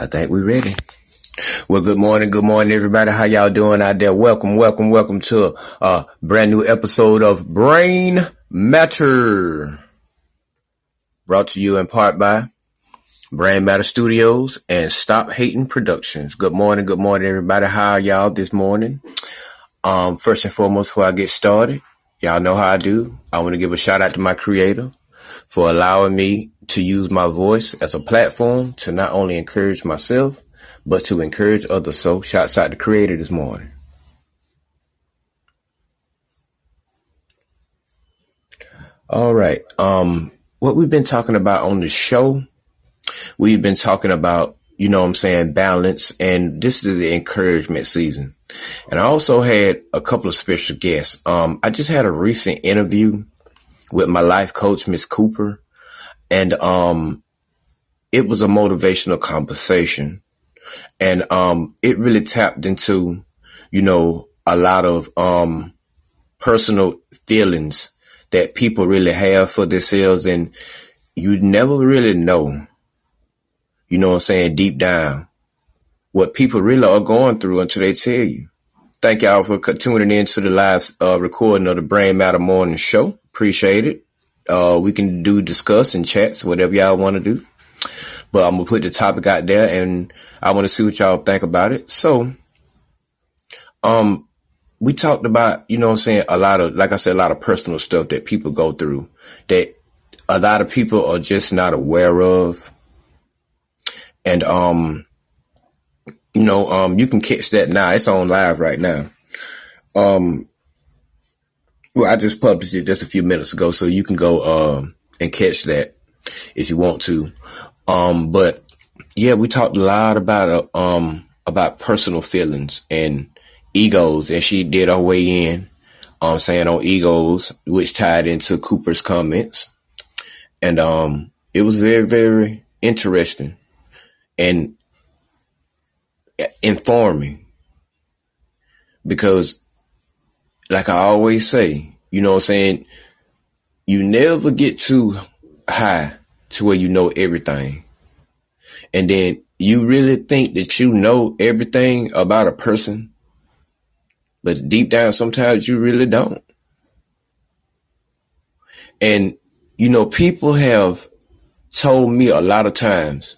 I think we're ready. Well, good morning. Good morning, everybody. How y'all doing out there? Welcome, welcome, welcome to a brand new episode of Brain Matter. Brought to you in part by Brain Matter Studios and Stop Hating Productions. Good morning. Good morning, everybody. How y'all this morning? Um, first and foremost, before I get started, y'all know how I do. I want to give a shout out to my creator for allowing me to use my voice as a platform to not only encourage myself, but to encourage others. So shouts out to creator this morning. All right. Um, what we've been talking about on the show, we've been talking about, you know what I'm saying, balance, and this is the encouragement season. And I also had a couple of special guests. Um, I just had a recent interview with my life coach, Miss Cooper. And, um, it was a motivational conversation and, um, it really tapped into, you know, a lot of, um, personal feelings that people really have for themselves. And you never really know, you know what I'm saying, deep down what people really are going through until they tell you. Thank y'all for tuning in to the live uh, recording of the Brain Matter Morning Show. Appreciate it. Uh, we can do discuss and chats, whatever y'all want to do. But I'm gonna put the topic out there, and I want to see what y'all think about it. So, um, we talked about, you know, what I'm saying a lot of, like I said, a lot of personal stuff that people go through that a lot of people are just not aware of, and um, you know, um, you can catch that now. It's on live right now. Um, well, I just published it just a few minutes ago, so you can go um, and catch that if you want to. Um, but yeah, we talked a lot about uh, um about personal feelings and egos, and she did her way in, um, saying on egos, which tied into Cooper's comments, and um, it was very very interesting and informing because like I always say, you know what I'm saying? You never get too high to where you know everything. And then you really think that you know everything about a person, but deep down, sometimes you really don't. And, you know, people have told me a lot of times,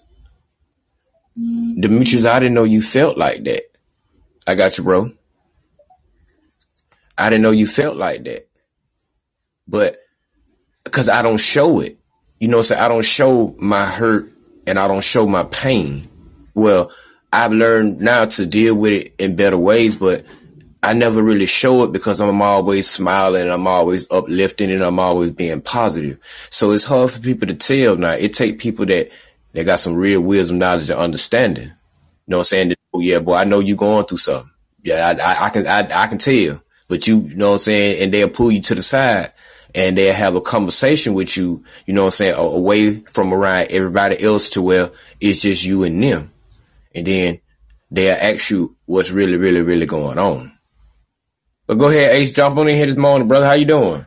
Demetrius, I didn't know you felt like that. I got you, bro. I didn't know you felt like that. But because I don't show it, you know, so I don't show my hurt and I don't show my pain. Well, I've learned now to deal with it in better ways, but I never really show it because I'm always smiling, I'm always uplifting, and I'm always being positive. So it's hard for people to tell now. It take people that they got some real wisdom, knowledge, and understanding. You know what I'm saying? Oh yeah, boy, I know you going through something. Yeah, I, I, I can, I, I can tell. But you, you know what I'm saying? And they'll pull you to the side and they'll have a conversation with you, you know what I'm saying, away from around everybody else to where it's just you and them. And then they'll ask you what's really, really, really going on. But go ahead, Ace, jump on in here this morning, brother. How you doing?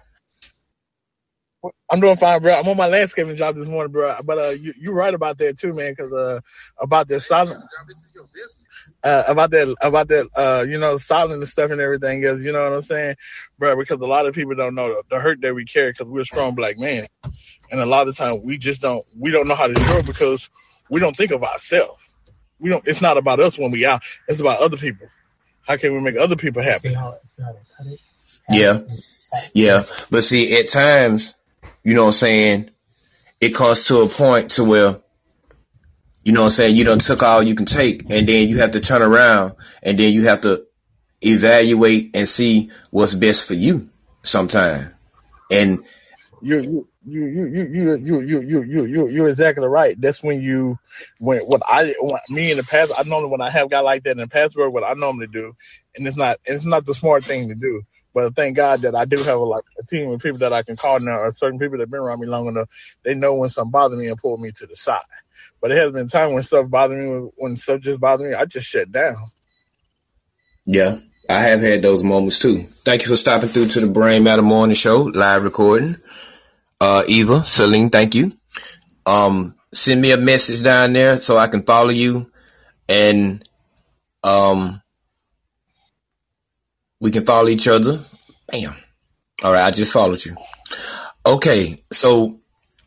I'm doing fine, bro. I'm on my landscaping job this morning, bro. But uh, you, you're right about that too, man. Because uh, about this silent. Uh, about that about that uh, you know silent and stuff and everything else. You know what I'm saying, bro? Because a lot of people don't know the, the hurt that we carry because we're strong black men, and a lot of times we just don't we don't know how to show because we don't think of ourselves. We don't. It's not about us when we out. It's about other people. How can we make other people happy? Yeah, yeah. But see, at times, you know what I'm saying, it comes to a point to where, you know what I'm saying, you done took all you can take, and then you have to turn around, and then you have to evaluate and see what's best for you sometime. And you you you you you you you you you you you you're exactly right. That's when you when what I when, me in the past I normally when I have got like that in the past where what I normally do, and it's not it's not the smart thing to do. But thank God that I do have a, like a team of people that I can call now, or certain people that have been around me long enough. They know when something bothers me and pull me to the side. But it has been time when stuff bothers me, when stuff just bothers me, I just shut down. Yeah, I have had those moments too. Thank you for stopping through to the Brain Matter Morning Show live recording. Uh, Eva, Celine, thank you. Um, send me a message down there so I can follow you and um we can follow each other. Bam. All right, I just followed you. Okay, so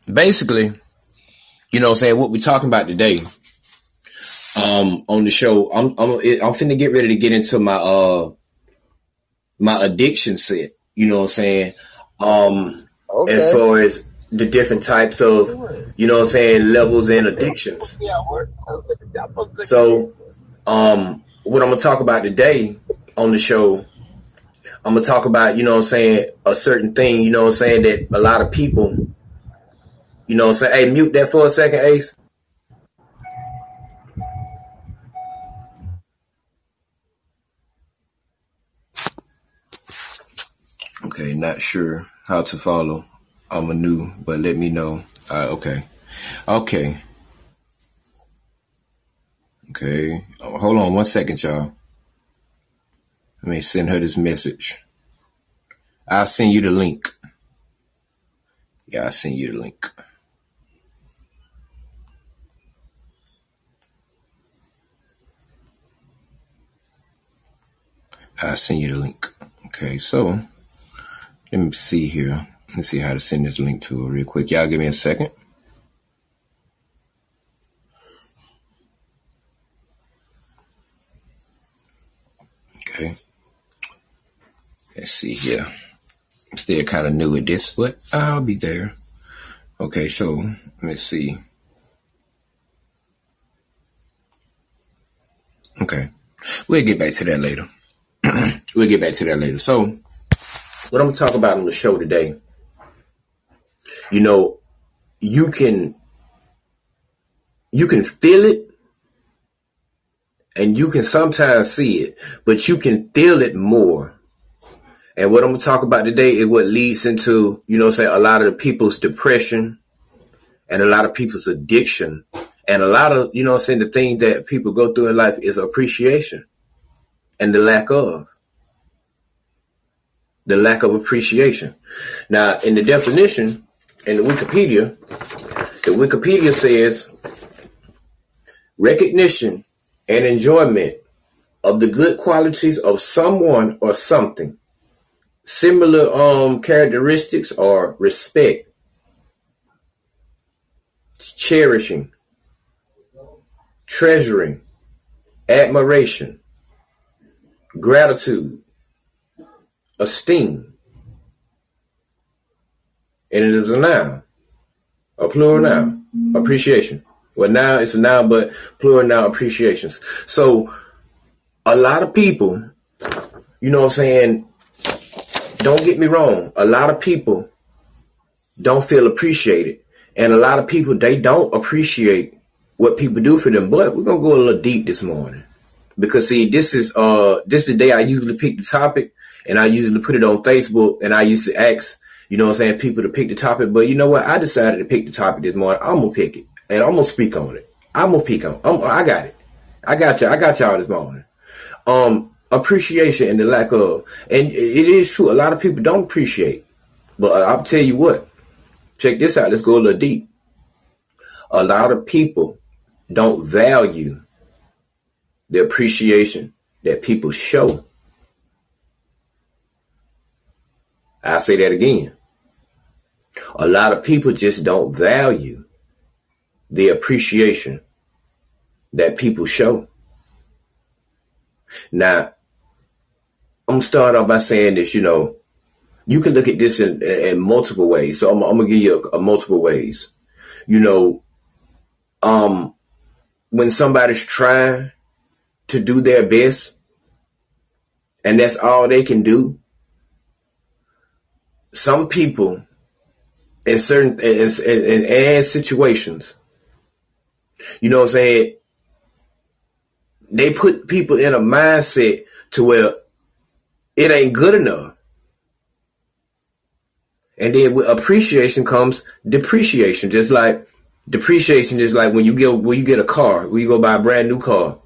basically, you know what I'm saying, what we're talking about today um on the show, I'm I'm I'm finna get ready to get into my uh my addiction set, you know what I'm saying? Um okay. as far as the different types of, you know what I'm saying, levels and addictions. So um what I'm gonna talk about today on the show I'm gonna talk about, you know what I'm saying, a certain thing, you know what I'm saying, that a lot of people, you know what I'm saying. Hey, mute that for a second, Ace. Okay, not sure how to follow. I'm a new, but let me know. Okay. Okay. Okay. Oh, hold on one second, y'all. Let me send her this message. I'll send you the link. Yeah, I'll send you the link. I'll send you the link. Okay, so let me see here. Let's see how to send this link to her real quick. Y'all give me a second. Okay. Let's see here. Still kind of new at this, but I'll be there. Okay, so let's see. Okay. We'll get back to that later. We'll get back to that later. So, what I'm going to talk about on the show today, you know, you can, you can feel it and you can sometimes see it, but you can feel it more and what I'm gonna talk about today is what leads into, you know, say a lot of the people's depression and a lot of people's addiction. And a lot of, you know saying, the thing that people go through in life is appreciation and the lack of. The lack of appreciation. Now, in the definition, in the Wikipedia, the Wikipedia says recognition and enjoyment of the good qualities of someone or something Similar um characteristics are respect, cherishing, treasuring, admiration, gratitude, esteem. And it is a noun, a plural noun, appreciation. Well, now it's a noun, but plural noun appreciations. So a lot of people, you know what I'm saying, don't get me wrong. A lot of people don't feel appreciated. And a lot of people, they don't appreciate what people do for them. But we're going to go a little deep this morning. Because see, this is, uh, this is the day I usually pick the topic and I usually put it on Facebook and I used to ask, you know what I'm saying, people to pick the topic. But you know what? I decided to pick the topic this morning. I'm going to pick it and I'm going to speak on it. I'm going to speak on I'm, I got it. I got you. I got y'all this morning. Um, appreciation and the lack of. And it is true. A lot of people don't appreciate. But I'll tell you what. Check this out. Let's go a little deep. A lot of people don't value the appreciation that people show. I say that again. A lot of people just don't value the appreciation that people show. Now, I'm gonna start off by saying this, you know, you can look at this in, in multiple ways. So I'm, I'm gonna give you a, a multiple ways. You know, um, when somebody's trying to do their best and that's all they can do, some people in certain in, in, in situations, you know what I'm saying? They put people in a mindset to where it ain't good enough. And then with appreciation comes depreciation. Just like depreciation is like when you get when you get a car, when you go buy a brand new car.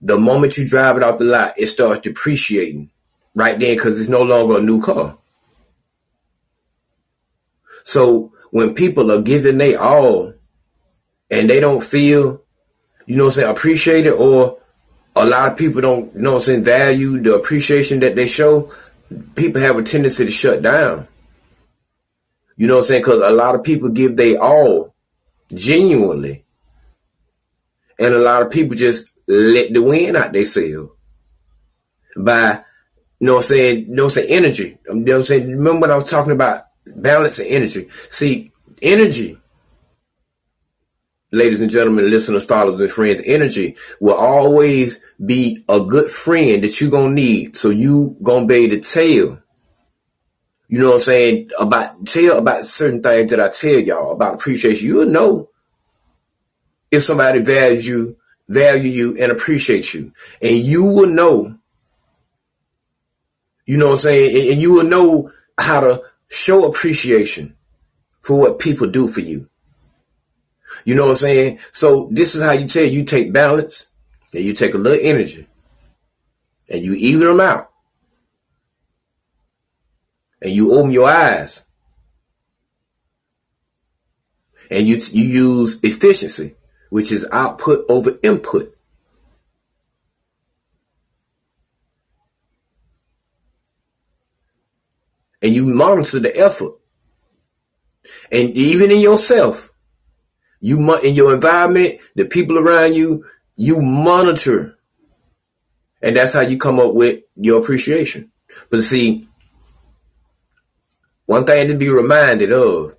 The moment you drive it off the lot, it starts depreciating right then because it's no longer a new car. So when people are giving they all and they don't feel, you know what I'm saying, appreciated or a lot of people don't, you know what I'm saying, value the appreciation that they show, people have a tendency to shut down. You know what I'm saying? Because a lot of people give they all genuinely. And a lot of people just let the wind out they sail by, you know I'm saying, you know I'm saying, energy. You know what I'm saying? Remember when I was talking about balance and energy? See, energy ladies and gentlemen, listeners, followers, and friends, energy will always be a good friend that you're gonna need. So you gonna be able to tell, you know what I'm saying, about tell about certain things that I tell y'all about appreciation. You'll know if somebody values you, value you, and appreciate you. And you will know, you know what I'm saying, and you will know how to show appreciation for what people do for you. You know what I'm saying? So this is how you tell you take balance and you take a little energy and you even them out. And you open your eyes. And you, you use efficiency, which is output over input. And you monitor the effort. And even in yourself, you in your environment, the people around you, you monitor. And that's how you come up with your appreciation. But see, one thing to be reminded of,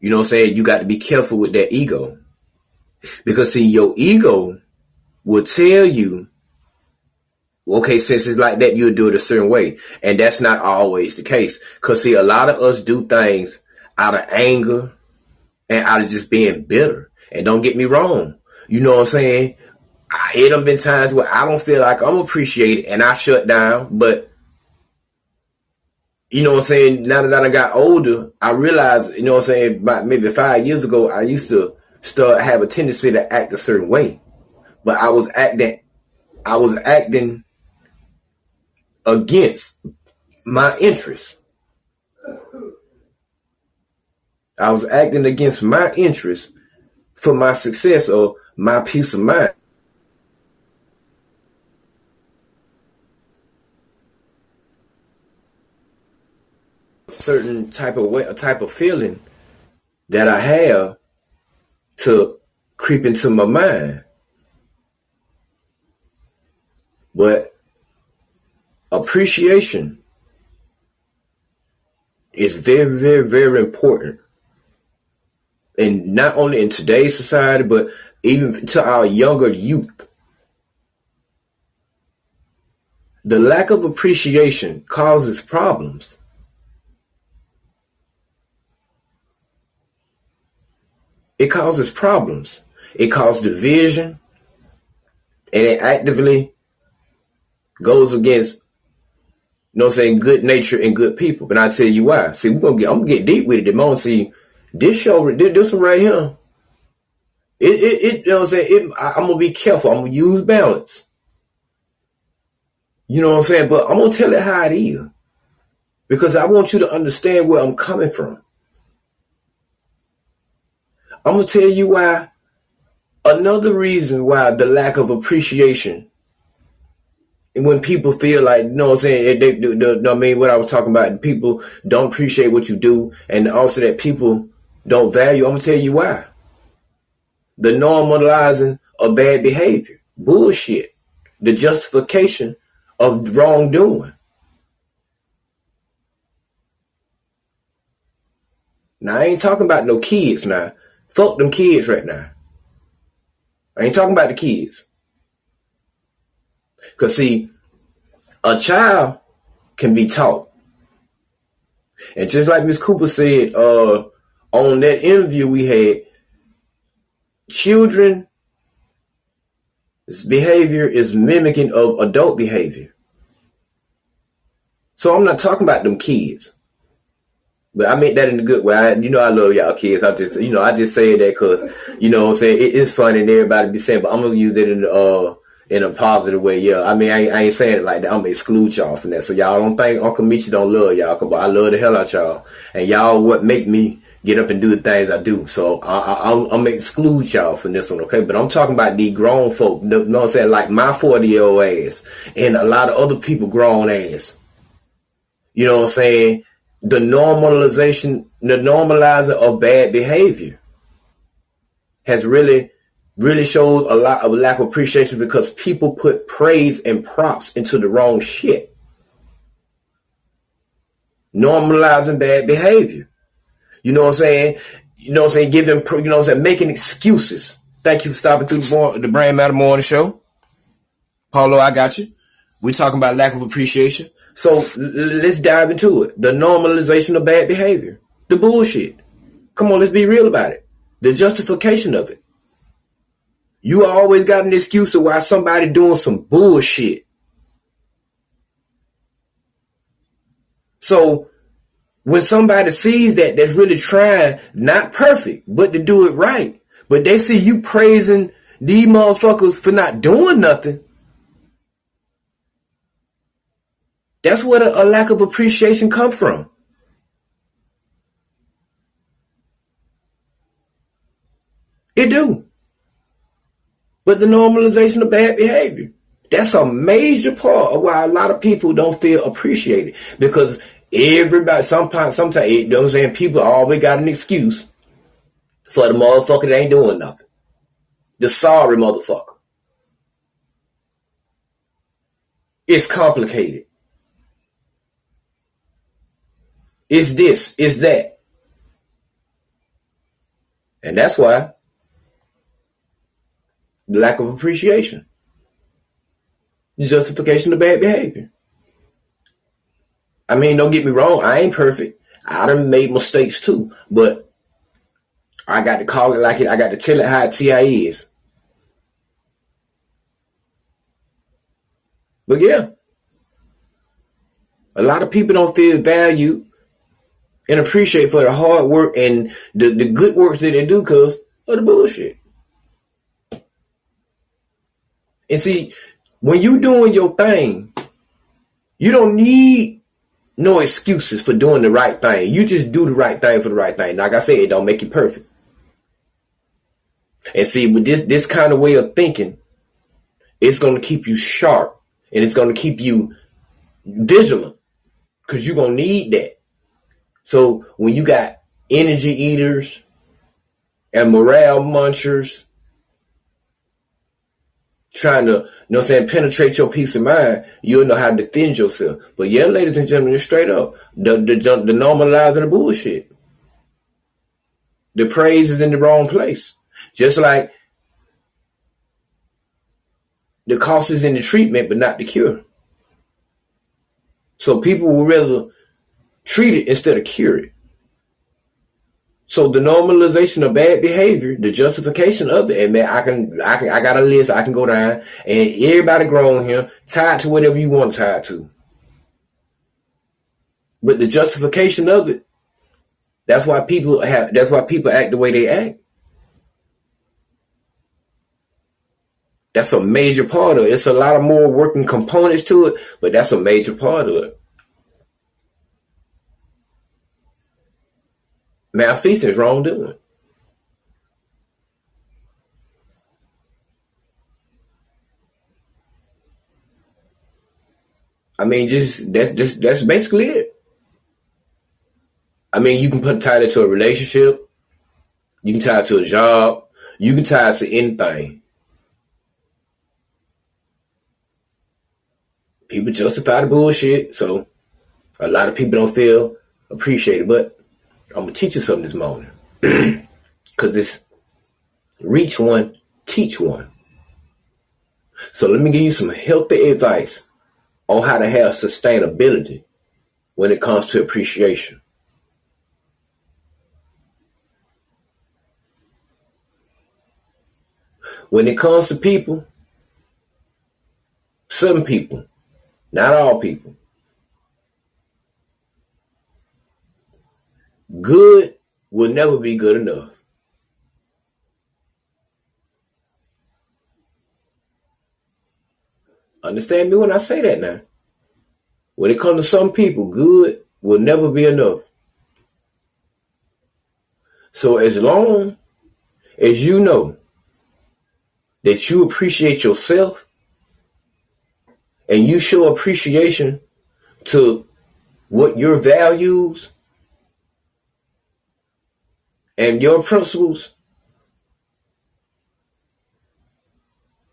you know what I'm saying? You got to be careful with that ego. Because see, your ego will tell you, okay, since it's like that, you'll do it a certain way. And that's not always the case. Cause see, a lot of us do things out of anger, and out of just being bitter. And don't get me wrong, you know what I'm saying? I, it have been times where I don't feel like I'm appreciated and I shut down, but you know what I'm saying? Now that I got older, I realized, you know what I'm saying, about maybe five years ago, I used to start have a tendency to act a certain way. But I was acting I was acting against my interests. I was acting against my interest for my success or my peace of mind. A certain type of way, a type of feeling that I have to creep into my mind. But appreciation is very, very, very important and not only in today's society, but even to our younger youth. The lack of appreciation causes problems. It causes problems. It causes division. And it actively goes against, you know what I'm saying, good nature and good people. But I tell you why. See, we're gonna get I'm gonna get deep with it. The moment see this show, this one right here, it, it, it you know what I'm saying? It, I, I'm gonna be careful. I'm gonna use balance. You know what I'm saying? But I'm gonna tell it how it is. Because I want you to understand where I'm coming from. I'm gonna tell you why another reason why the lack of appreciation when people feel like, you know what I'm saying, they, they, they, I mean, what I was talking about, people don't appreciate what you do, and also that people don't value, I'm gonna tell you why. The normalizing of bad behavior, bullshit, the justification of wrongdoing. Now, I ain't talking about no kids now. Fuck them kids right now. I ain't talking about the kids. Cause see, a child can be taught. And just like Miss Cooper said, uh, on that interview we had, children behavior is mimicking of adult behavior. So I'm not talking about them kids. But I meant that in a good way. I, you know, I love y'all kids. I just, you know, I just say that because, you know what I'm saying? It is funny and everybody be saying, but I'm going to use it in, the, uh, in a positive way. Yeah. I mean, I, I ain't saying it like that. I'm to exclude y'all from that. So y'all don't think Uncle Michi don't love y'all, but I love the hell out y'all. And y'all what make me get up and do the things I do. So I, am to exclude y'all from this one, okay? But I'm talking about the grown folk, you know what I'm saying? Like my 40 year old ass and a lot of other people grown ass. You know what I'm saying? The normalization, the normalizing of bad behavior has really, really shows a lot of lack of appreciation because people put praise and props into the wrong shit. Normalizing bad behavior. You know what I'm saying? You know what I'm saying? Giving, you know what I'm saying? Making excuses. Thank you for stopping through the, the Brain Matter Morning Show. Paulo, I got you. We're talking about lack of appreciation. So let's dive into it. The normalization of bad behavior. The bullshit. Come on, let's be real about it. The justification of it. You always got an excuse of why somebody doing some bullshit. So when somebody sees that, that's really trying, not perfect, but to do it right, but they see you praising these motherfuckers for not doing nothing, That's where a, a lack of appreciation come from. It do. But the normalization of bad behavior. That's a major part of why a lot of people don't feel appreciated. Because everybody, sometimes, sometimes, you know what I'm saying? People always got an excuse for the motherfucker that ain't doing nothing. The sorry motherfucker. It's complicated. It's this, it's that. And that's why lack of appreciation, justification of bad behavior. I mean, don't get me wrong, I ain't perfect. I done made mistakes too, but I got to call it like it. I got to tell it how it TI is. But yeah, a lot of people don't feel valued and appreciate for the hard work and the, the good work that they do because of the bullshit. And see, when you doing your thing, you don't need no excuses for doing the right thing. You just do the right thing for the right thing. Like I said, it don't make you perfect. And see, with this this kind of way of thinking, it's going to keep you sharp and it's going to keep you vigilant because you're going to need that. So when you got energy eaters and morale munchers trying to, you know what I'm saying, penetrate your peace of mind, you'll know how to defend yourself. But yeah, ladies and gentlemen, it's straight up. The, the, the normalizing the bullshit. The praise is in the wrong place. Just like the cost is in the treatment, but not the cure. So people will rather treat it instead of cure it. So the normalization of bad behavior, the justification of it, and man, I can, I can, I got a list, I can go down, and everybody grown here, tied to whatever you want tied to. But the justification of it, that's why people have, that's why people act the way they act. That's a major part of it. It's a lot of more working components to it, but that's a major part of it. Malfeasance wrongdoing. I mean, just that's just that's basically it. I mean, you can put tie it to a relationship, you can tie it to a job, you can tie it to anything. People justify the bullshit, so a lot of people don't feel appreciated. But I'm gonna teach you something this morning, because it's reach one, teach one. So let me give you some healthy advice on how to have sustainability when it comes to appreciation. When it comes to people, some people, not all people, good will never be good enough. Understand me when I say that now. When it comes to some people, good will never be enough. So as long as you know that you appreciate yourself and you show appreciation to what your values and your principles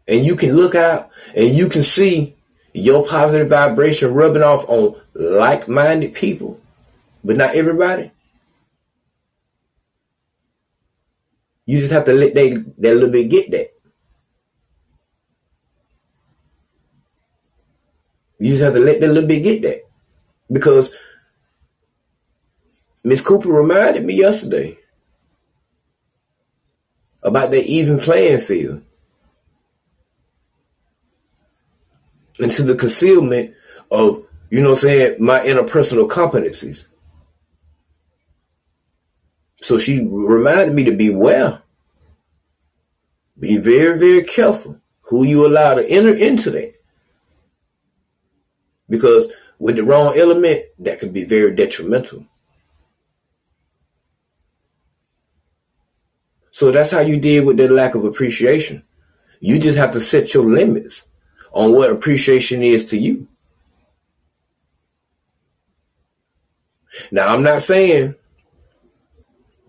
and you can look out and you can see your positive vibration rubbing off on like-minded people, but not everybody. You just have to let they that little bit get that. You just have to let that little bit get that. Because Miss Cooper reminded me yesterday about the even playing field. into the concealment of, you know I'm saying, my interpersonal competencies. So she reminded me to beware. Be very, very careful who you allow to enter into that. Because with the wrong element, that could be very detrimental. So that's how you deal with the lack of appreciation. You just have to set your limits on what appreciation is to you. Now, I'm not saying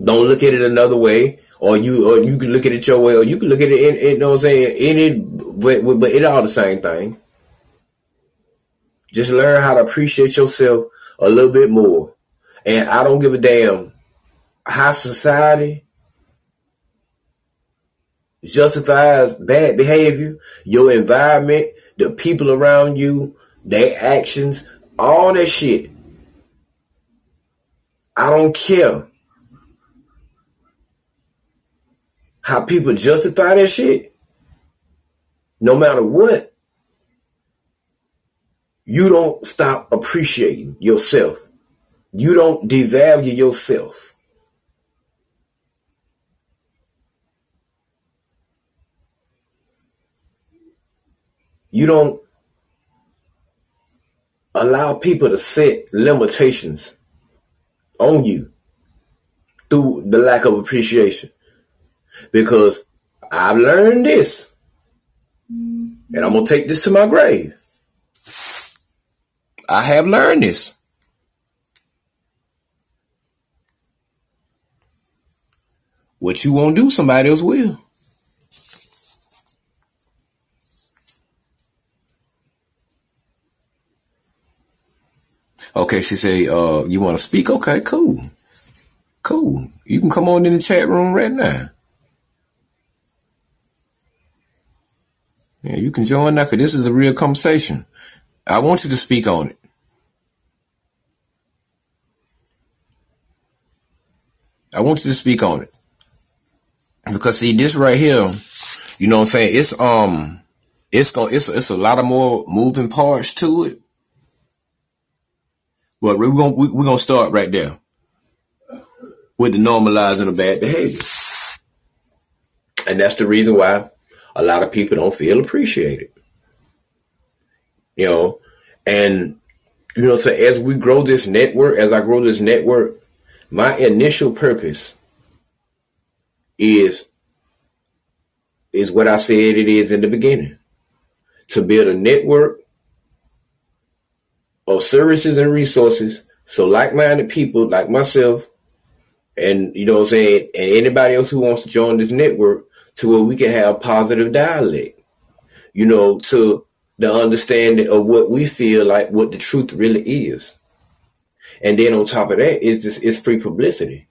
don't look at it another way, or you or you can look at it your way, or you can look at it in, in you know what I'm saying, in it, but, but it all the same thing. Just learn how to appreciate yourself a little bit more. And I don't give a damn how society justifies bad behavior, your environment, the people around you, their actions, all that shit. I don't care how people justify that shit. No matter what, you don't stop appreciating yourself. You don't devalue yourself. You don't allow people to set limitations on you through the lack of appreciation. Because I've learned this. And I'm going to take this to my grave. I have learned this. What you won't do, somebody else will. Okay, she say, uh, you want to speak? Okay, cool. Cool. You can come on in the chat room right now. Yeah, you can join now because this is a real conversation. I want you to speak on it. I want you to speak on it. Because see, this right here, you know what I'm saying? It's, um, it's going it's, it's a lot of more moving parts to it. Well, we're gonna we're gonna start right there with the normalizing of bad behavior, and that's the reason why a lot of people don't feel appreciated. You know, and you know, so as we grow this network, as I grow this network, my initial purpose is is what I said it is in the beginning to build a network of services and resources so like-minded people like myself and you know what I'm saying, and anybody else who wants to join this network to where we can have positive dialect, you know, to the understanding of what we feel like what the truth really is. And then on top of that, it's just it's free publicity.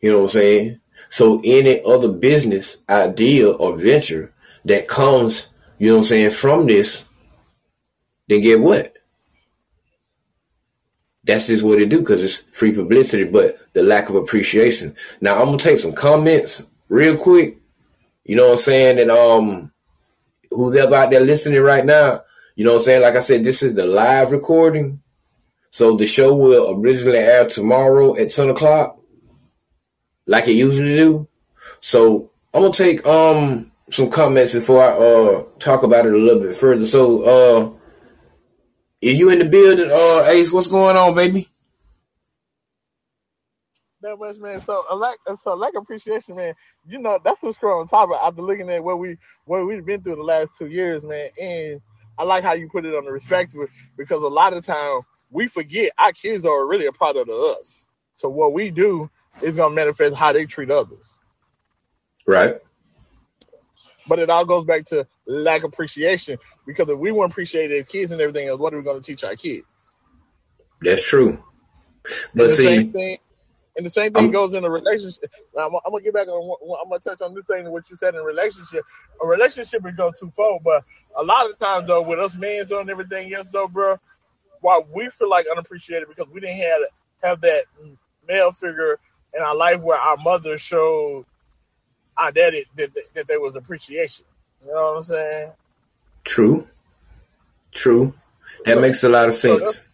You know what I'm saying? So any other business idea or venture that comes, you know what I'm saying, from this, then get what? That's just what it do because it's free publicity, but the lack of appreciation. Now I'm gonna take some comments real quick. You know what I'm saying? And um, who's ever out there listening right now, you know what I'm saying? Like I said, this is the live recording. So the show will originally air tomorrow at 10 o'clock, like it usually do. So I'm gonna take um some comments before I uh talk about it a little bit further. So uh are you in the building, uh Ace, what's going on, baby? That much, man. So a lack, so lack appreciation, man. You know that's what's on top of after looking at what we what we've been through the last two years, man. And I like how you put it on the respect because a lot of time we forget our kids are really a product of us. So what we do is gonna manifest how they treat others. Right. But it all goes back to lack appreciation because if we weren't appreciated as kids and everything else, what are we going to teach our kids? That's true. But and see, same thing, and the same thing I'm, goes in a relationship. I'm, I'm, gonna get back on. I'm gonna touch on this thing what you said in a relationship. A relationship would go twofold, but a lot of times though, with us men and everything else though, bro, why we feel like unappreciated because we didn't have have that male figure in our life where our mother showed our daddy that, that, that there was appreciation. You know what I'm saying? True. True. That so, makes a lot of sense. So that's,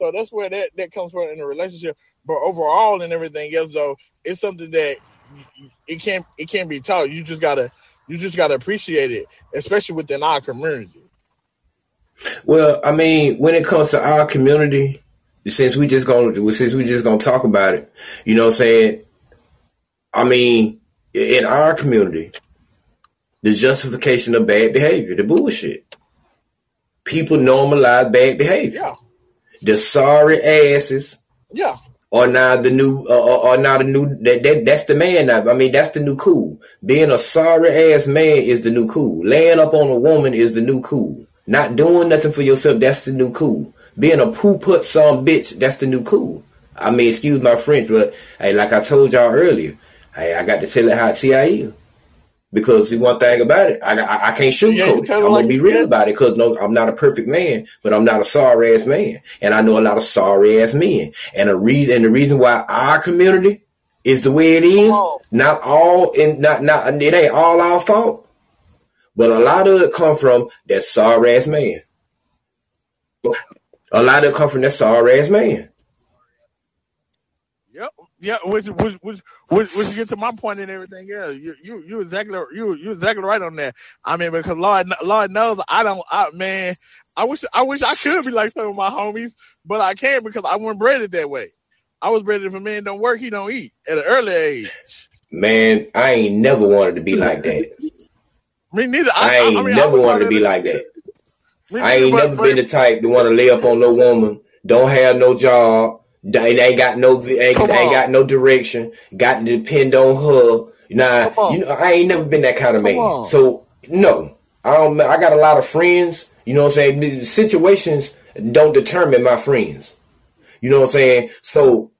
so that's where that, that comes from in a relationship. But overall and everything else though, it's something that it can't it can't be taught. You just gotta you just gotta appreciate it, especially within our community. Well, I mean, when it comes to our community, since we just gonna since we just gonna talk about it, you know what I'm saying? I mean, in our community, the justification of bad behavior, the bullshit. People normalize bad behavior. Yeah. The sorry asses. Yeah. Are now the new, uh, are now the new, that, that, that's the man now. I mean, that's the new cool. Being a sorry ass man is the new cool. Laying up on a woman is the new cool. Not doing nothing for yourself, that's the new cool. Being a poo put some bitch, that's the new cool. I mean, excuse my French, but hey, like I told y'all earlier, hey, I got to tell it how I is. Because see, one thing about it, I, I, I can't sugarcoat yeah, it. I'm like gonna be real about it because no, I'm not a perfect man, but I'm not a sorry ass man, and I know a lot of sorry ass men. And the reason, and the reason why our community is the way it is, not all, and not not it ain't all our fault, but a lot of it come from that sorry ass man. A lot of it come from that sorry ass man. Yeah, which which which which, which get to my point and everything. Yeah, you you you exactly you you exactly right on that. I mean, because Lord Lord knows I don't. I man, I wish I wish I could be like some of my homies, but I can't because I wasn't bred it that way. I was bred if a man don't work, he don't eat at an early age. Man, I ain't never wanted to be like that. Me neither. I, I ain't I mean, never wanted to be like that. I ain't never but, been the type to want to lay up on no woman, don't have no job, they ain't got no ain't, ain't got no direction. Got to depend on her. Nah, you know, I ain't never been that kind of Come man. On. So no, I don't. I got a lot of friends. You know what I'm saying? Situations don't determine my friends. You know what I'm saying? So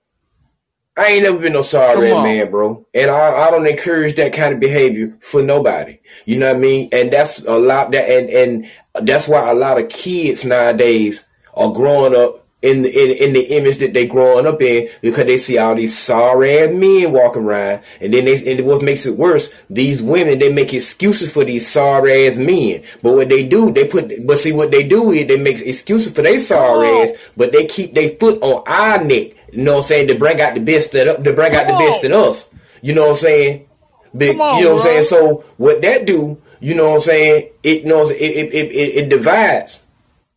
I ain't never been no sorry man, bro. And I, I don't encourage that kind of behavior for nobody. You know what I mean? And that's a lot that and and that's why a lot of kids nowadays are growing up in the, in, in the image that they growing up in because they see all these sorry ass men walking around and then they and what makes it worse these women they make excuses for these sorry ass men. But what they do they put but see what they do is they make excuses for their sorry ass but they keep their foot on our neck. You know what I'm saying? To bring out the best that to bring out the best in us. You know what I'm saying? Big, on, you know what I'm saying? So what that do you know what I'm saying? It you know it, it, it, it, it divides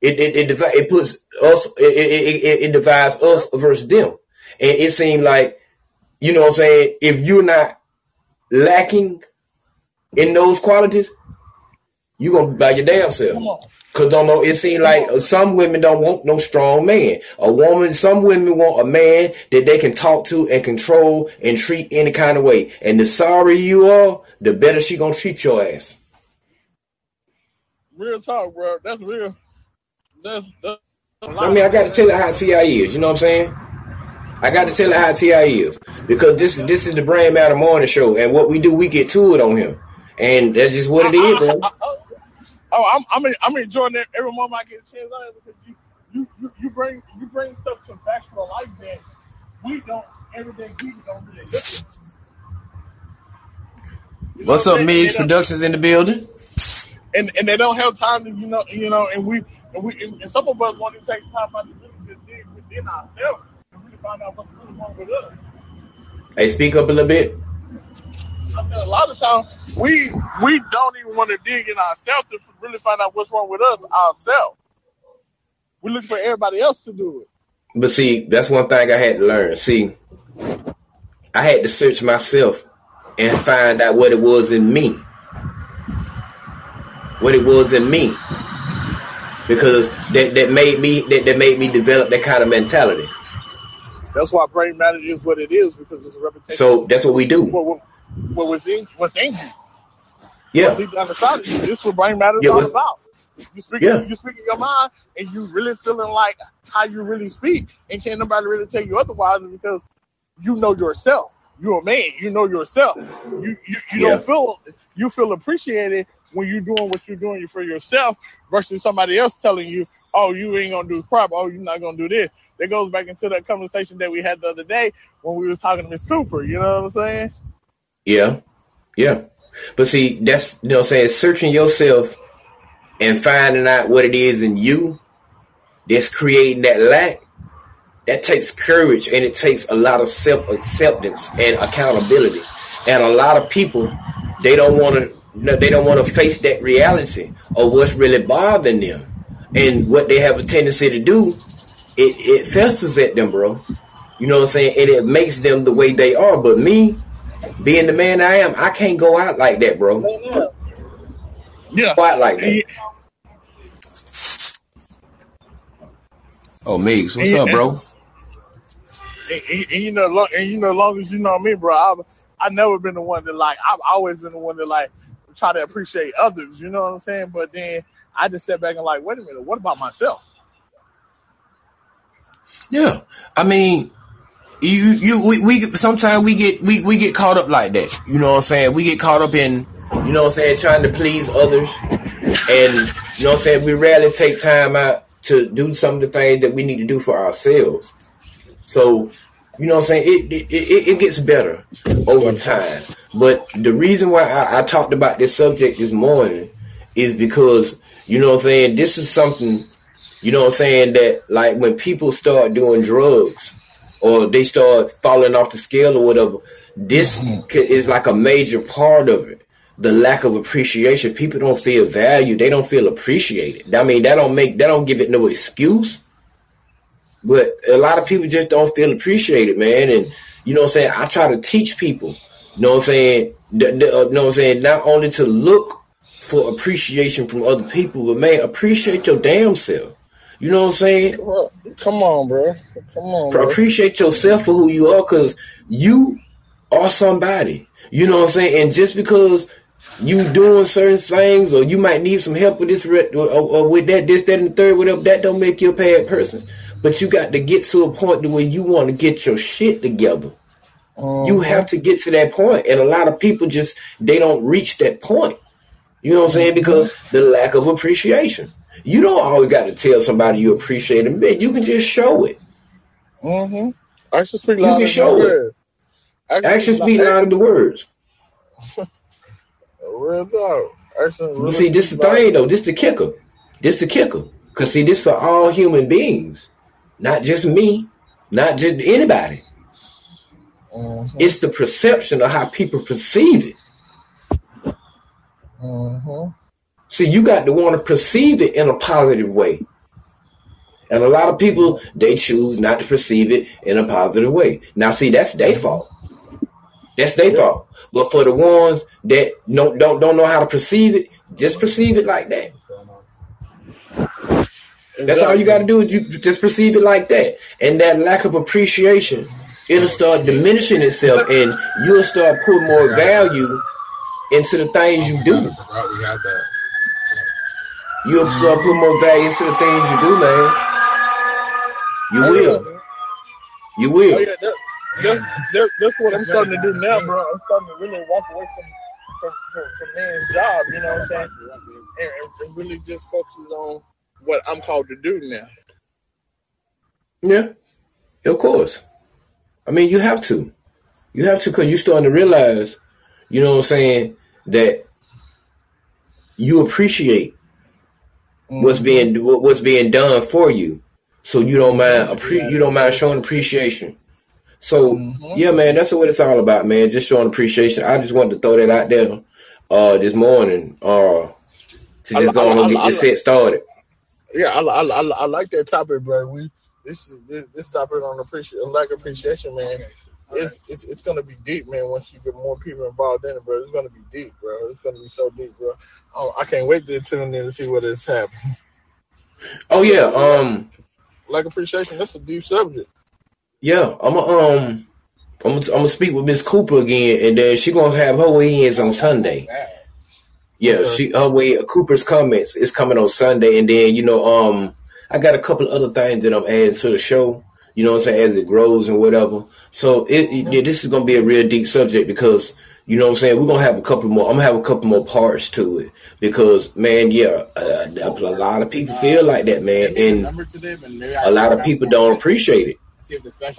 it it it, it puts us it, it, it it divides us versus them, and it seemed like you know what I'm saying. If you're not lacking in those qualities, You gonna buy your damn self. Cause don't know. It seems like some women don't want no strong man. A woman, some women want a man that they can talk to and control and treat any kind of way. And the sorry you are, the better she gonna treat your ass. Real talk, bro. That's real. That's, that's I mean, I got to tell her how Ti is. You know what I'm saying? I got to tell her how Ti is because this this is the Brain Matter Morning Show, and what we do, we get to it on him, and that's just what it is, bro. Oh, oh, I'm I'm I'm enjoying it every moment I get a chance on it because you you, you, you bring you bring stuff to factual life that we don't everyday people don't do that. You know What's up? Migs Productions in the building? and and they don't have time to you know you know and we and we and, and some of us want to take time out to really just dig within ourselves and really find out what's really wrong with us. Hey, speak up a little bit. I said a lot of times we we don't even want to dig in ourselves to really find out what's wrong with us ourselves. We look for everybody else to do it. But see, that's one thing I had to learn. See, I had to search myself and find out what it was in me. What it was in me. Because that, that made me that, that made me develop that kind of mentality. That's why brain matter is what it is because it's a reputation. So that's what we do. what, what, what was in what's in you. Yeah. Deep down you. This is what brain matter is Yeah, all about. You speak, Yeah. you speak in your mind, and you really feeling like how you really speak, and can't nobody really tell you otherwise because you know yourself. You're a man. You know yourself. You you, you Yeah. don't feel you feel appreciated when you're doing what you're doing for yourself versus somebody else telling you, "Oh, you ain't gonna do crap. Oh, you're not gonna do this." That goes back into that conversation that we had the other day when we was talking to Miss Cooper. You know what I'm saying? Yeah. Yeah. But see, that's you know what I'm saying, searching yourself and finding out what it is in you that's creating that lack, that takes courage and it takes a lot of self acceptance and accountability. And a lot of people they don't want to they don't want to face that reality or what's really bothering them. And what they have a tendency to do, it, it festers at them, bro. You know what I'm saying? And it makes them the way they are. But me, being the man I am, I can't go out like that, bro. Yeah. Go out like that. Oh, Migs, what's Yeah. up, bro? and, and, and you know, lo- and you know, as long as you know me, bro, I've I never been the one that like I've always been the one that like try to appreciate others. You know what I'm saying? But then I just step back and like, wait a minute, what about myself? Yeah, I mean, you you we, we sometimes we get we, we get caught up like that. You know what I'm saying? We get caught up in you know what I'm saying trying to please others, and you know what I'm saying we rarely take time out to do some of the things that we need to do for ourselves. So you know what I'm saying it it, it, it gets better over time. But the reason why I, I talked about this subject this morning is because you know what I'm saying this is something you know what I'm saying? That like when people start doing drugs or they start falling off the scale or whatever, this mm-hmm. is like a major part of it. The lack of appreciation. People don't feel valued. They don't feel appreciated. I mean, that don't make that don't give it no excuse. But a lot of people just don't feel appreciated, man. And you know what I'm saying? I try to teach people, know what I'm saying? th- th- uh, You know what I'm saying? Not only to look for appreciation from other people, but man, appreciate your damn self. You know what I'm saying? Come on, bro. Come on, bro. Appreciate yourself for who you are, cause you are somebody. You know what I'm saying? And just because you doing certain things, or you might need some help with this, re- or, or with that, this, that, and the third, whatever, that don't make you a bad person. But you got to get to a point to where you want to get your shit together. You have to get to that point, and a lot of people just they don't reach that point. You know what I'm saying? Because the lack of appreciation. You don't always got to tell somebody you appreciate them. You can just show it. Mm-hmm. Actions speak You louder can than show it. words. Actions speak louder than the words. Real talk. Actions really see, this the thing though. This the kicker. This the kicker. Cause see, this for all human beings, not just me, not just anybody. Mhm, It's the perception of how people perceive it. mhm. See, you got to want to perceive it in a positive way. And a lot of people, they choose not to perceive it in a positive way. Now, see, that's their fault. That's their fault. But for the ones that don't, don't, don't know how to perceive it, Just perceive it like that. That's all you got to do is you just perceive it like that. And that lack of appreciation, it'll start diminishing itself, and you'll start putting more value into the things you do. You'll start putting more value into the things you do, man. You Oh, will. yeah. You Oh, will. yeah, that, that's, that, that's what I'm starting to do now, bro. I'm starting to really walk away from from, from, from man's job, you know what I'm saying? And, and, and really just focus on what I'm called to do now. Yeah, of course. I mean, you have to. You have to because you're starting to realize, you know what I'm saying, that you appreciate what's being what's being done for you, so you don't mind appre- you don't mind showing appreciation. So yeah, man, that's what it's all about, man. Just showing appreciation. I just wanted to throw that out there uh this morning, uh, to I- just go I- on and I- get I- this set started. Yeah, I, I, I, I like that topic, bro. We this is this, this topic on appreciate like appreciation, man. It's, it's it's gonna be deep, man. Once you get more people involved in it, bro, it's gonna be deep, bro. It's gonna be so deep, bro. Oh, I can't wait to tune in to see what is happening. Oh yeah, um, Like appreciation, that's a deep subject. Yeah, I'm a, um, I'm gonna, I'm gonna speak with Miss Cooper again, and then she gonna have her weigh-ins on Sunday. Yeah, she her way Cooper's comments is coming on Sunday, and then you know, um, I got a couple other things that I'm adding to the show. You know what I'm saying as it grows and whatever. So it, it- yeah, this is gonna be a real deep subject because you know what I'm saying we're gonna have a couple more. I'm gonna have a couple more parts to it because man, yeah, uh, a lot of people feel like that, man, and a lot of people don't appreciate it.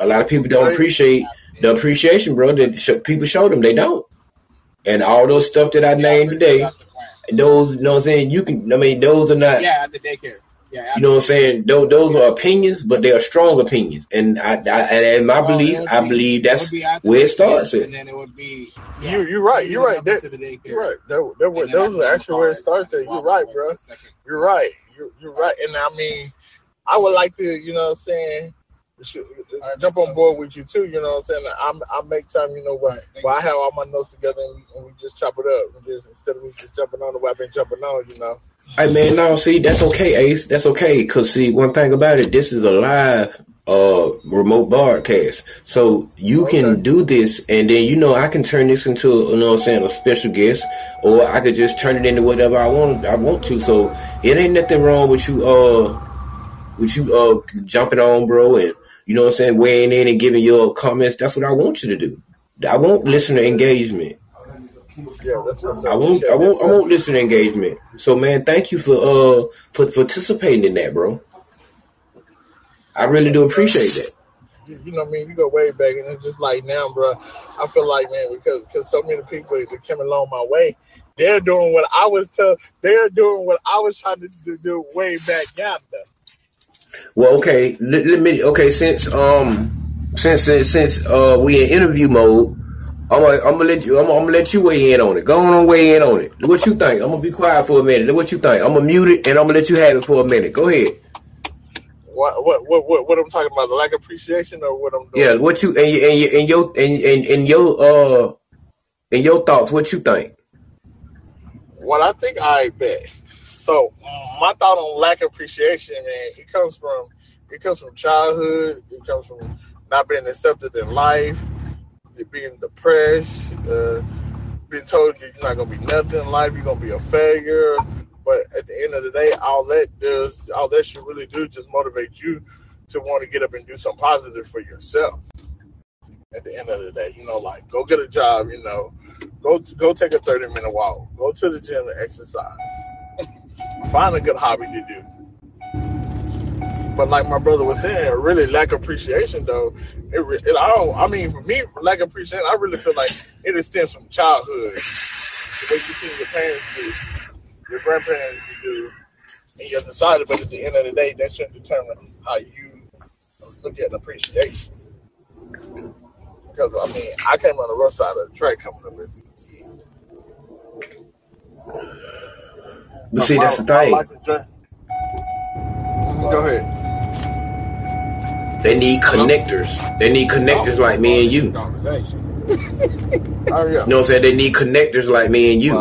A lot of people don't appreciate the appreciation, bro. That people show them they don't, and all those stuff that I named today, those you know what I'm saying. You can, I mean, those are not. Yeah, at the daycare. Yeah, You know what I'm saying? Those, those are opinions, but they are strong opinions, and I, I and in my Well, belief, it I be- believe that's be where it daycare, starts. And At. then it would be. You you're right. You're right. them That, to you're right. That, that, And that, then those are actually where it starts. At. You're right, away bro. for a second. You're right. You're, you're right. And I mean, I would like to, you know what I'm saying, sh- uh, jump on board with you too, you know what I'm saying? I'm, I make time, you know what, Right, thank I have all my notes together and we, and we just chop it up. We just, instead of me just jumping on the way I've been jumping on, you know. Hey man, no, see, that's okay, Ace. That's okay, cause see, one thing about it, this is a live, uh, remote broadcast, so you Okay. can do this, and then you know I can turn this into, you know, what I'm saying, a special guest, or I could just turn it into whatever I want, I want to. So it ain't nothing wrong with you, uh, with you, uh, jumping on, bro, and you know what I'm saying, weighing in and giving your comments. That's what I want you to do. I want listener engagement. Yeah, that's what's I up. won't, I won't, I that. won't listen to engagement. So, man, thank you for uh for, for participating in that, bro. I really do appreciate that. You, you know what I mean? You go way back, and it's just like now, bro. I feel like, man, because because so many people that came along my way, they're doing what I was tell. They're doing what I was trying to do, way back yonder. Well, okay, let, let me. Okay, since um since since, since uh we in interview mode, I'm gonna, I'm gonna let you. I'm, gonna- I'm gonna let you weigh in on it. Go on and weigh in on it. What you think? I'm gonna be quiet for a minute. What you think? I'm gonna mute it and I'm gonna let you have it for a minute. Go ahead. What what what what, what I'm talking about? The lack of appreciation, or what I'm doing? Yeah, what you and and you- and your and and, and your uh and your thoughts. What you think? What I think I bet. So my thought on lack of appreciation, man, it comes from it comes from childhood. It comes from not being accepted in life, it being depressed, uh, being told you're not gonna be nothing in life, you're gonna be a failure. But at the end of the day, all that does, all that should really do, just motivate you to want to get up and do something positive for yourself. At the end of the day, you know, like go get a job, you know, go go take a 30 minute walk, go to the gym and exercise. Find a good hobby to do. But like my brother was saying, really lack appreciation though. It, re- it all. I mean, for me, lack of appreciation, I really feel like it stems from childhood. The way you see your parents do, your grandparents do, and you're decided. But at the end of the day, that should determine how you look at appreciation. Because I mean, I came on the rough side of the track coming up as a kid. But see, that's the thing. life is journey. Go ahead. They need connectors. They need connectors like me and you. You know what I'm saying? They need connectors like me and you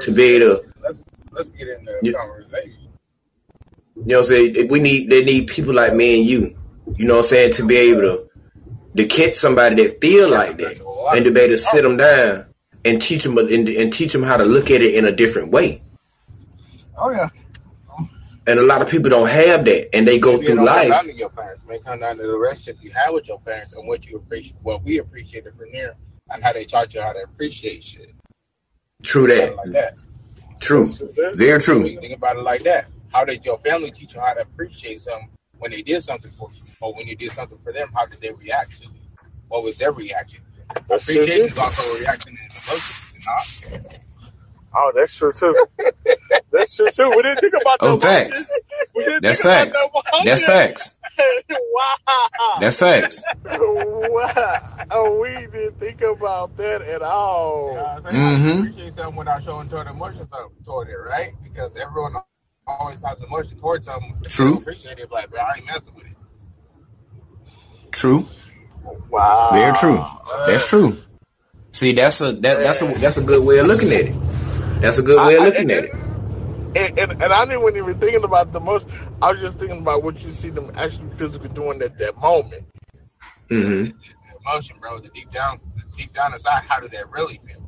to be able to let's let's get in the conversation. You know what I'm saying? We need they need people like me and you. You know what I'm saying to be able to to catch somebody that feel like that and to be able to sit them down and teach them and, and teach them how to look at it in a different way. Oh yeah. And a lot of people don't have that, and they go Maybe through don't come life. down to your parents. It may come down to the relationship you have with your parents and what you appreciate, what we appreciated from there, and how they taught you how to appreciate shit. True Something like that. that. True. Very So true. you think about it like that. How did your family teach you how to appreciate something when they did something for you, or when you did something for them? How did they react to it? What was their reaction? Appreciation is also a reaction and emotion. Not Oh, that's true too. that's true too. We didn't think about that. Oh, that. facts. We didn't That's facts. that one. That's facts. wow. That's facts. wow. Oh, we didn't think about that at all. what I'm saying? How do you Mhm. appreciate something without showing toward emotion so- toward it, right? Because everyone always has emotion towards something. If True. Appreciate it, like, bro, I ain't messing with it. True. Wow. Very true. That's true. See, that's a that, that's a that's a good way of looking at it. That's a good way of I- I- looking at it. And, and, and I didn't wasn't even thinking about the most. I was just thinking about what you see them actually physically doing at that moment. hmm The emotion, bro, the deep down, the deep down inside, how did that really feel?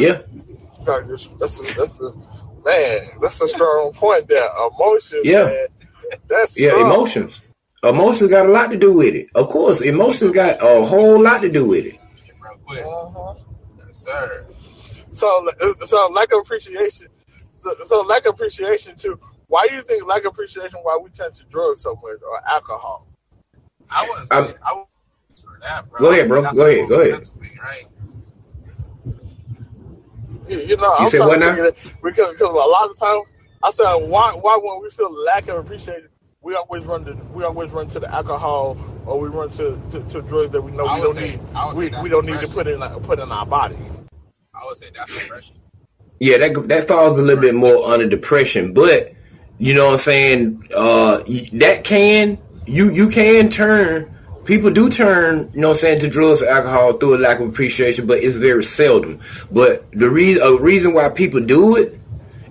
Yeah. God, That's that's a, that's a man. That's a strong point there. Emotion. Yeah. Man, that's Yeah, strong. emotions. Emotions got a lot to do with it. Of course, emotions got a whole lot to do with it. Real quick. Uh-huh. Yes, sir. So, so lack of appreciation. So, so lack of appreciation too. Why do you think lack of appreciation? Why we turn to drugs so much or alcohol? I wouldn't say, I'm- I wouldn't for that, bro. Go ahead, bro. Go ahead. Go ahead. mental thing, Right? You, you know, I'm said trying what now? because, because a lot of time I said why why when we feel lack of appreciation we always run to we always run to the alcohol or we run to, to, to drugs that we know we don't say- need I would say we, we don't need to put in put in our body. Would say that's depression. Yeah, that that falls a little bit more under depression, but you know what I'm saying. Uh, that can you you can turn people do turn you know I'm saying to drugs or alcohol through a lack of appreciation, but it's very seldom. But the reason a reason why people do it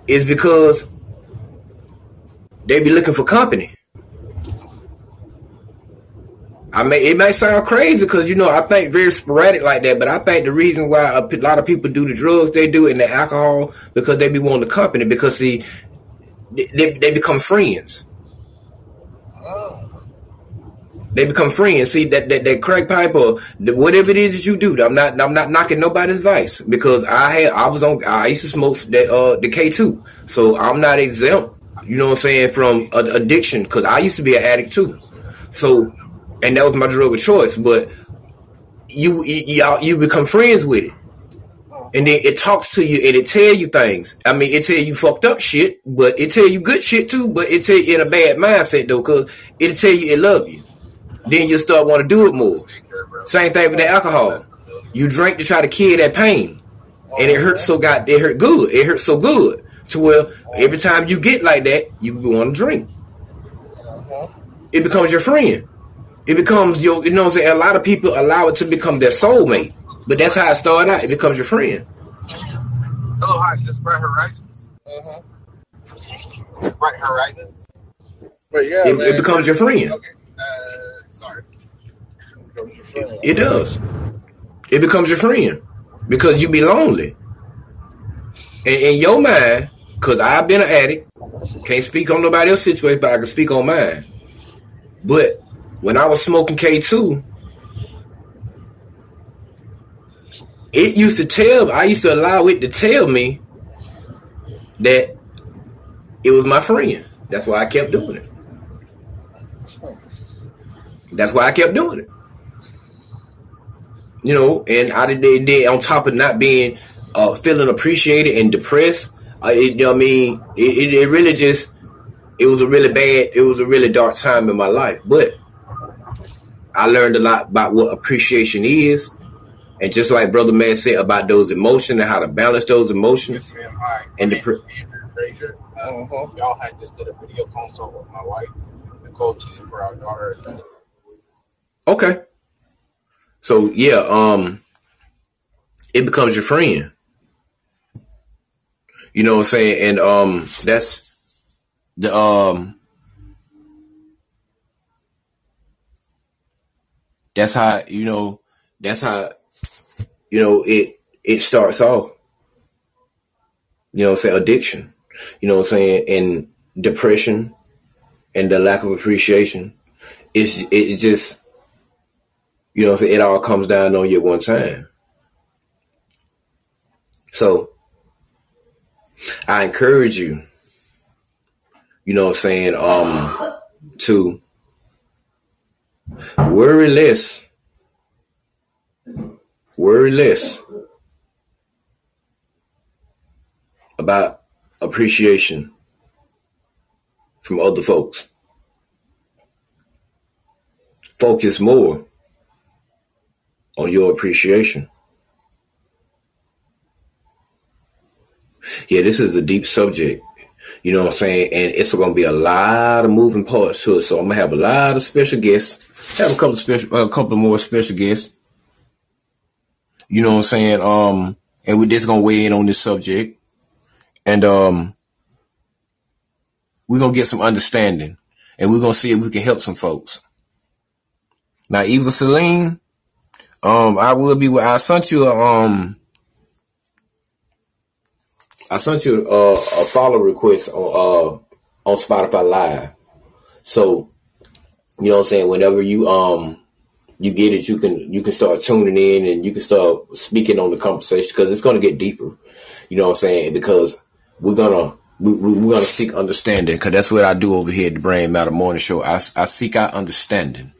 is because they be looking for company. I may it may sound crazy because you know I think very sporadic like that, but I think the reason why a lot of people do the drugs they do and the alcohol because they be wanting the company because see they, they, become friends. They become friends. See that that, that crack pipe or whatever it is that you do. I'm not I'm not knocking nobody's vice because I had I was on I used to smoke that uh the K two, so I'm not exempt. You know what I'm saying from addiction because I used to be an addict too. So and that was my drug of choice. But you you y'all- you become friends with it, and then it talks to you and it tell you things. I mean, it tell you fucked up shit, but it tell you good shit too. But it tell you in a bad mindset though, cause it tell you it love you. Then you start want to do it more. Same thing with the alcohol. You drink to try to kill that pain, and it hurts so god it hurt good. It hurts so good to where every time you get like that, you want to drink. It becomes your friend. It becomes your, you know what I'm saying? A lot of people allow it to become their soulmate. But that's how it started out. It becomes your friend. Hello, hi. Is this Bright Horizons? Bright Horizons. But yeah, It, it becomes your friend. Okay. Uh, sorry. becomes your friend. It does. It becomes your friend because you be lonely. And in your mind, because I've been an addict, can't speak on nobody else's situation, but I can speak on mine. But when I was smoking K2, it used to tell, I used to allow it to tell me that it was my friend. That's why I kept doing it. That's why I kept doing it you know, and I did, did on top of not being uh, feeling appreciated and depressed. Uh, it, you know I mean, it, it, it really just it was a really bad, it was a really dark time in my life. But I learned a lot about what appreciation is, and just like Brother Man said about those emotions and how to balance those emotions. Yes, ma'am. Hi. And the name is Andrew Frazier. Uh, Uh-huh. Y'all had just did a video consult with my wife, Nicole Cheating for our daughter. Okay, so yeah, um, it becomes your friend. You know what I'm saying? And um that's the um that's how you know that's how you know it it starts off. You know I'm saying? Addiction. You know what I'm saying? And depression and the lack of appreciation. It's it just you know I'm saying, it all comes down on you one time. So I encourage you, you know I'm saying, um, to worry less. Worry less about appreciation from other folks. Focus more on your appreciation. Yeah, this is a deep subject. You know what I'm saying? And it's going to be a lot of moving parts to it. So I'm going to have a lot of special guests. Have a couple special, a couple more special guests. You know what I'm saying? Um, and we're just going to weigh in on this subject. And, um, we're going to get some understanding and we're going to see if we can help some folks. Now, Eva Celine, um, I will be, I sent you a, um, I sent you a, a follow request on uh on Spotify Live. So you know what I'm saying. Whenever you um you get it, you can you can start tuning in and you can start speaking on the conversation because it's going to get deeper. You know what I'm saying? Because we're gonna we, we, we're gonna seek understanding because that's what I do over here at the Brain Matter Morning Show. I I seek out understanding.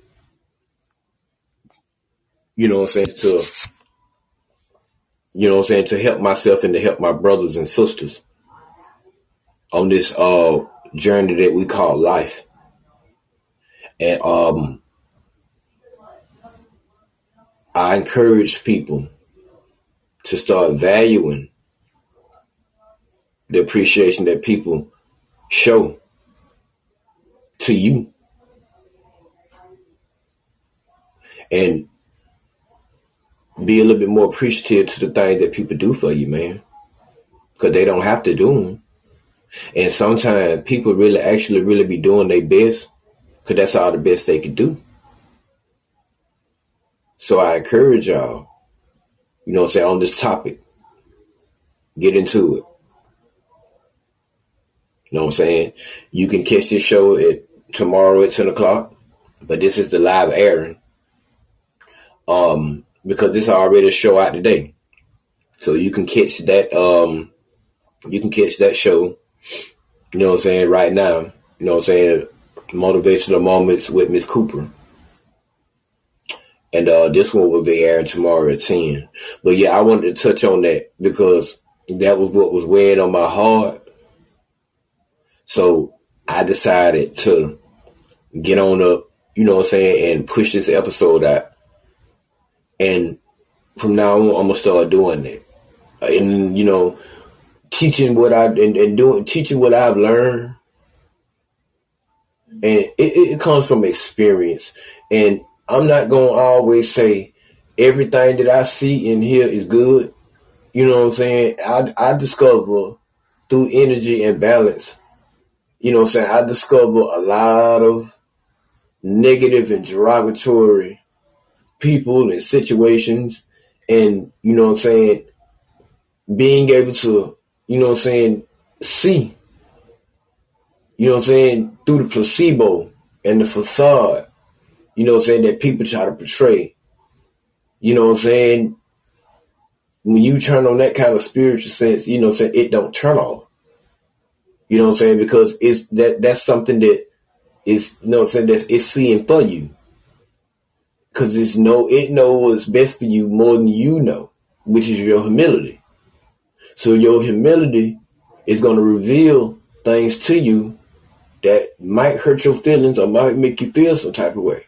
You know what I'm saying to you know what I'm saying, to help myself and to help my brothers and sisters on this uh journey that we call life. And um I encourage people to start valuing the appreciation that people show to you. And be a little bit more appreciative to the things that people do for you, man. Because they don't have to do them. And sometimes people really actually really be doing their best because that's all the best they could do. So I encourage y'all, you know what I'm saying, on this topic, get into it. You know what I'm saying? You can catch this show at tomorrow at 10 o'clock, but this is the live airing. Um, because it's already a show out today. So you can catch that um you can catch that show, you know what I'm saying, right now. You know what I'm saying? Motivational moments with Miss Cooper. And uh this one will be airing tomorrow at 10. But yeah, I wanted to touch on that because that was what was weighing on my heart. So I decided to get on up, you know what I'm saying, and push this episode out and from now on, I'm gonna start doing it. And you know, teaching what I and, and doing teaching what I've learned, and it, it comes from experience. And I'm not gonna always say everything that I see in here is good. You know what I'm saying? I I discover through energy and balance. You know what I'm saying? I discover a lot of negative and derogatory people and situations and you know what I'm saying being able to you know what I'm saying see you know what I'm saying through the placebo and the facade you know what I'm saying that people try to portray. You know what I'm saying? When you turn on that kind of spiritual sense you know what I'm saying it don't turn off. You know what I'm saying? Because it's that that's something that is you know what I'm saying that's it's seeing for you Cause it's no, it know what's best for you more than you know, which is your humility. So your humility is going to reveal things to you that might hurt your feelings or might make you feel some type of way.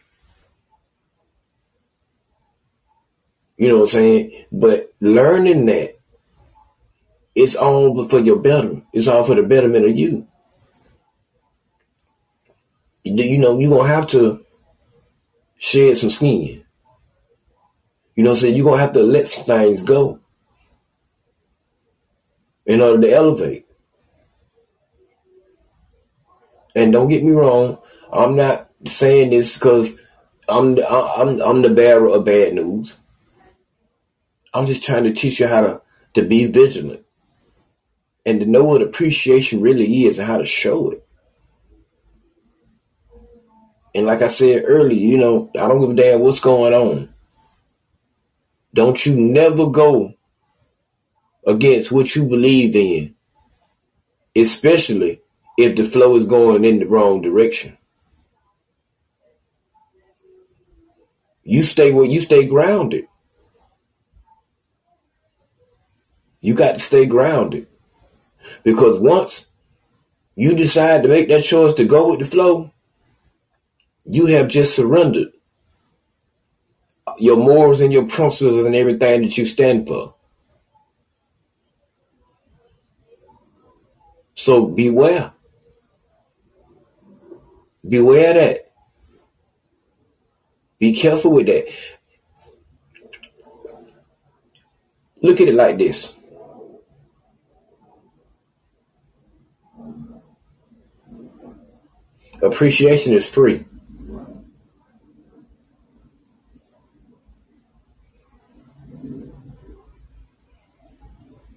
You know what I'm saying? But learning that it's all for your better. It's all for the betterment of you. You know, you're going to have to shed some skin. You know what I'm saying? You're going to have to let some things go. in order to elevate. And don't get me wrong, I'm not saying this because I'm the, I'm I'm the bearer of bad news. I'm just trying to teach you how to to be vigilant and to know what appreciation really is and how to show it. And like I said earlier, you know, I don't give a damn what's going on. Don't you never go against what you believe in, especially if the flow is going in the wrong direction. You stay where you stay grounded. You got to stay grounded. Because once you decide to make that choice to go with the flow, you have just surrendered your morals and your principles and everything that you stand for. So beware. Beware that. Be careful with that. Look at it like this. Appreciation is free.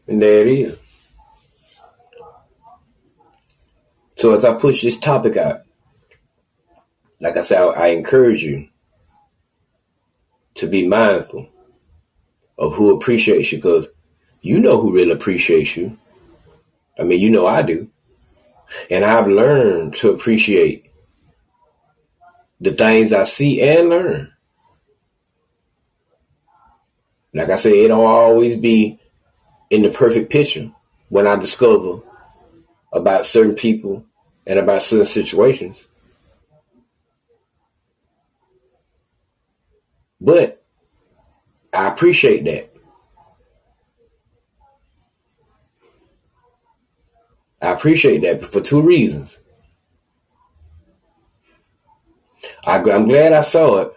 And there it is. So as I push this topic out, like I said, I, I encourage you to be mindful of who appreciates you because you know who really appreciates you. I mean, you know I do. And I've learned to appreciate the things I see and learn. Like I said, it don't always be in the perfect picture when I discover about certain people and about certain situations. But I appreciate that. I appreciate that for two reasons. I, am glad I saw it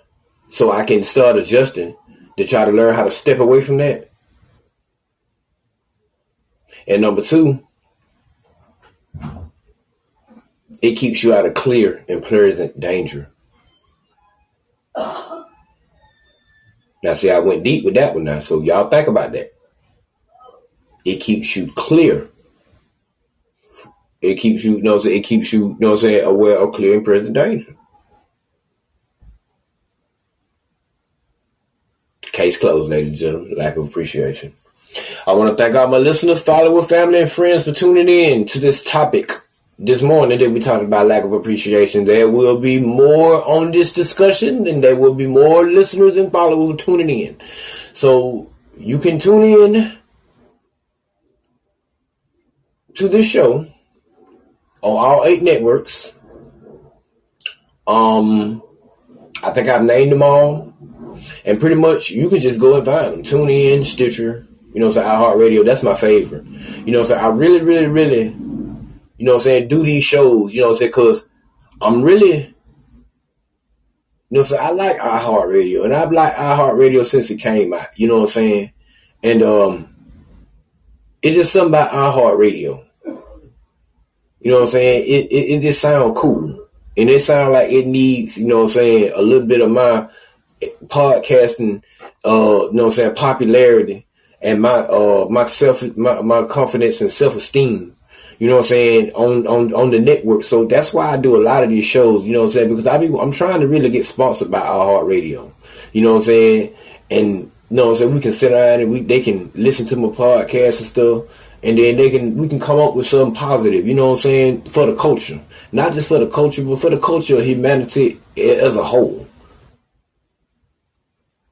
so I can start adjusting to try to learn how to step away from that. And number two, it keeps you out of clear and pleasant danger. Now, see, I went deep with that one now, so y'all think about that. It keeps you clear. It keeps you, you know, it keeps you, you know, what I'm saying, aware of clear and present danger. Case closed, ladies and gentlemen. Lack of appreciation. I want to thank all my listeners, followers, family, and friends for tuning in to this topic this morning that we talked about lack of appreciation. There will be more on this discussion, and there will be more listeners and followers tuning in. So you can tune in to this show on all eight networks. Um, I think I've named them all, and pretty much you can just go and find them. Tune in, Stitcher, you know, so iHeartRadio. That's my favorite. You know, so I really, really, really you know what I'm saying, do these shows, you know what I'm saying, because I'm really, you know what I'm saying, I like iHeartRadio, and I've liked iHeartRadio since it came out, you know what I'm saying, and um, it's just something about iHeartRadio. You know what I'm saying? It, it, it just sound cool. And it sound like it needs, you know what I'm saying, a little bit of my podcasting, uh, you know what I'm saying, popularity and my, uh, my self, my, my confidence and self esteem you know what I'm saying, on, on, on the network. So that's why I do a lot of these shows, you know what I'm saying? Because I be, I'm trying to really get sponsored by iHeartRadio. Radio. You know what I'm saying? And you know what I'm saying, we can sit down and we they can listen to my podcast and stuff. And then they can we can come up with something positive, you know what I'm saying, for the culture. Not just for the culture, but for the culture of humanity as a whole.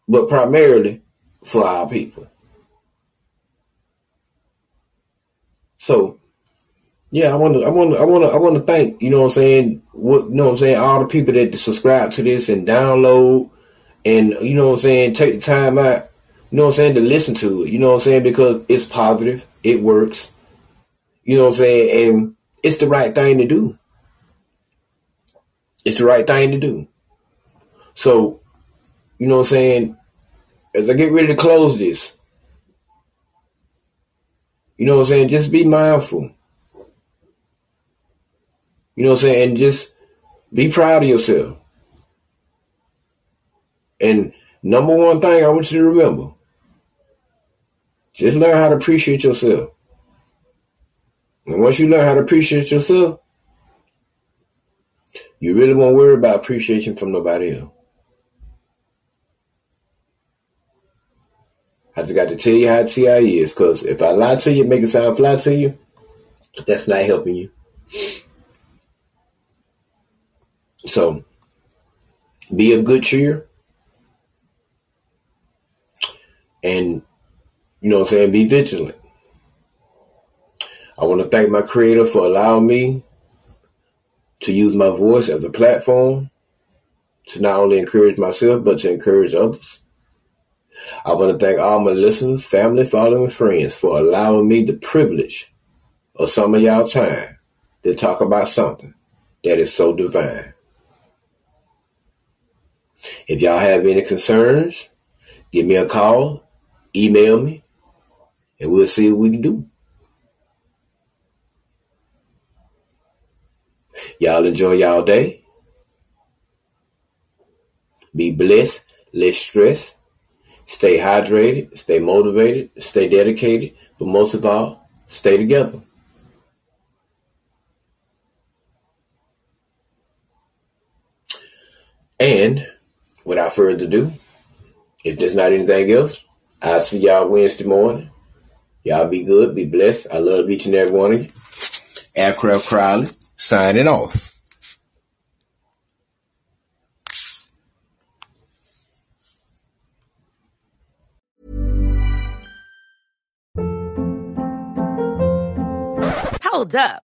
But primarily for our people. So yeah, I want to, I want to, I want to, I want to thank, you know what I'm saying, what, you know what I'm saying, all the people that subscribe to this and download and, you know what I'm saying, take the time out, you know what I'm saying, to listen to it, you know what I'm saying, because it's positive, it works, you know what I'm saying, and it's the right thing to do. It's the right thing to do. So, you know what I'm saying, as I get ready to close this, You know what I'm saying? Just be mindful. You know what I'm saying? And just be proud of yourself. And number one thing I want you to remember just learn how to appreciate yourself. And once you learn how to appreciate yourself, you really won't worry about appreciation from nobody else. I just got to tell you how TI is, because if I lie to you, make it sound fly to you, that's not helping you. So, be a good cheer. And, you know what I'm saying, be vigilant. I want to thank my creator for allowing me to use my voice as a platform to not only encourage myself, but to encourage others. I want to thank all my listeners, family, following, friends for allowing me the privilege of some of y'all time to talk about something that is so divine. If y'all have any concerns, give me a call, email me, and we'll see what we can do. Y'all enjoy y'all day. Be blessed, less stress. Stay hydrated, stay motivated, stay dedicated, but most of all, stay together. And without further ado, if there's not anything else, I'll see y'all Wednesday morning. Y'all be good, be blessed. I love each and every one of you. Aircraft Crowley, signing off. Hold up.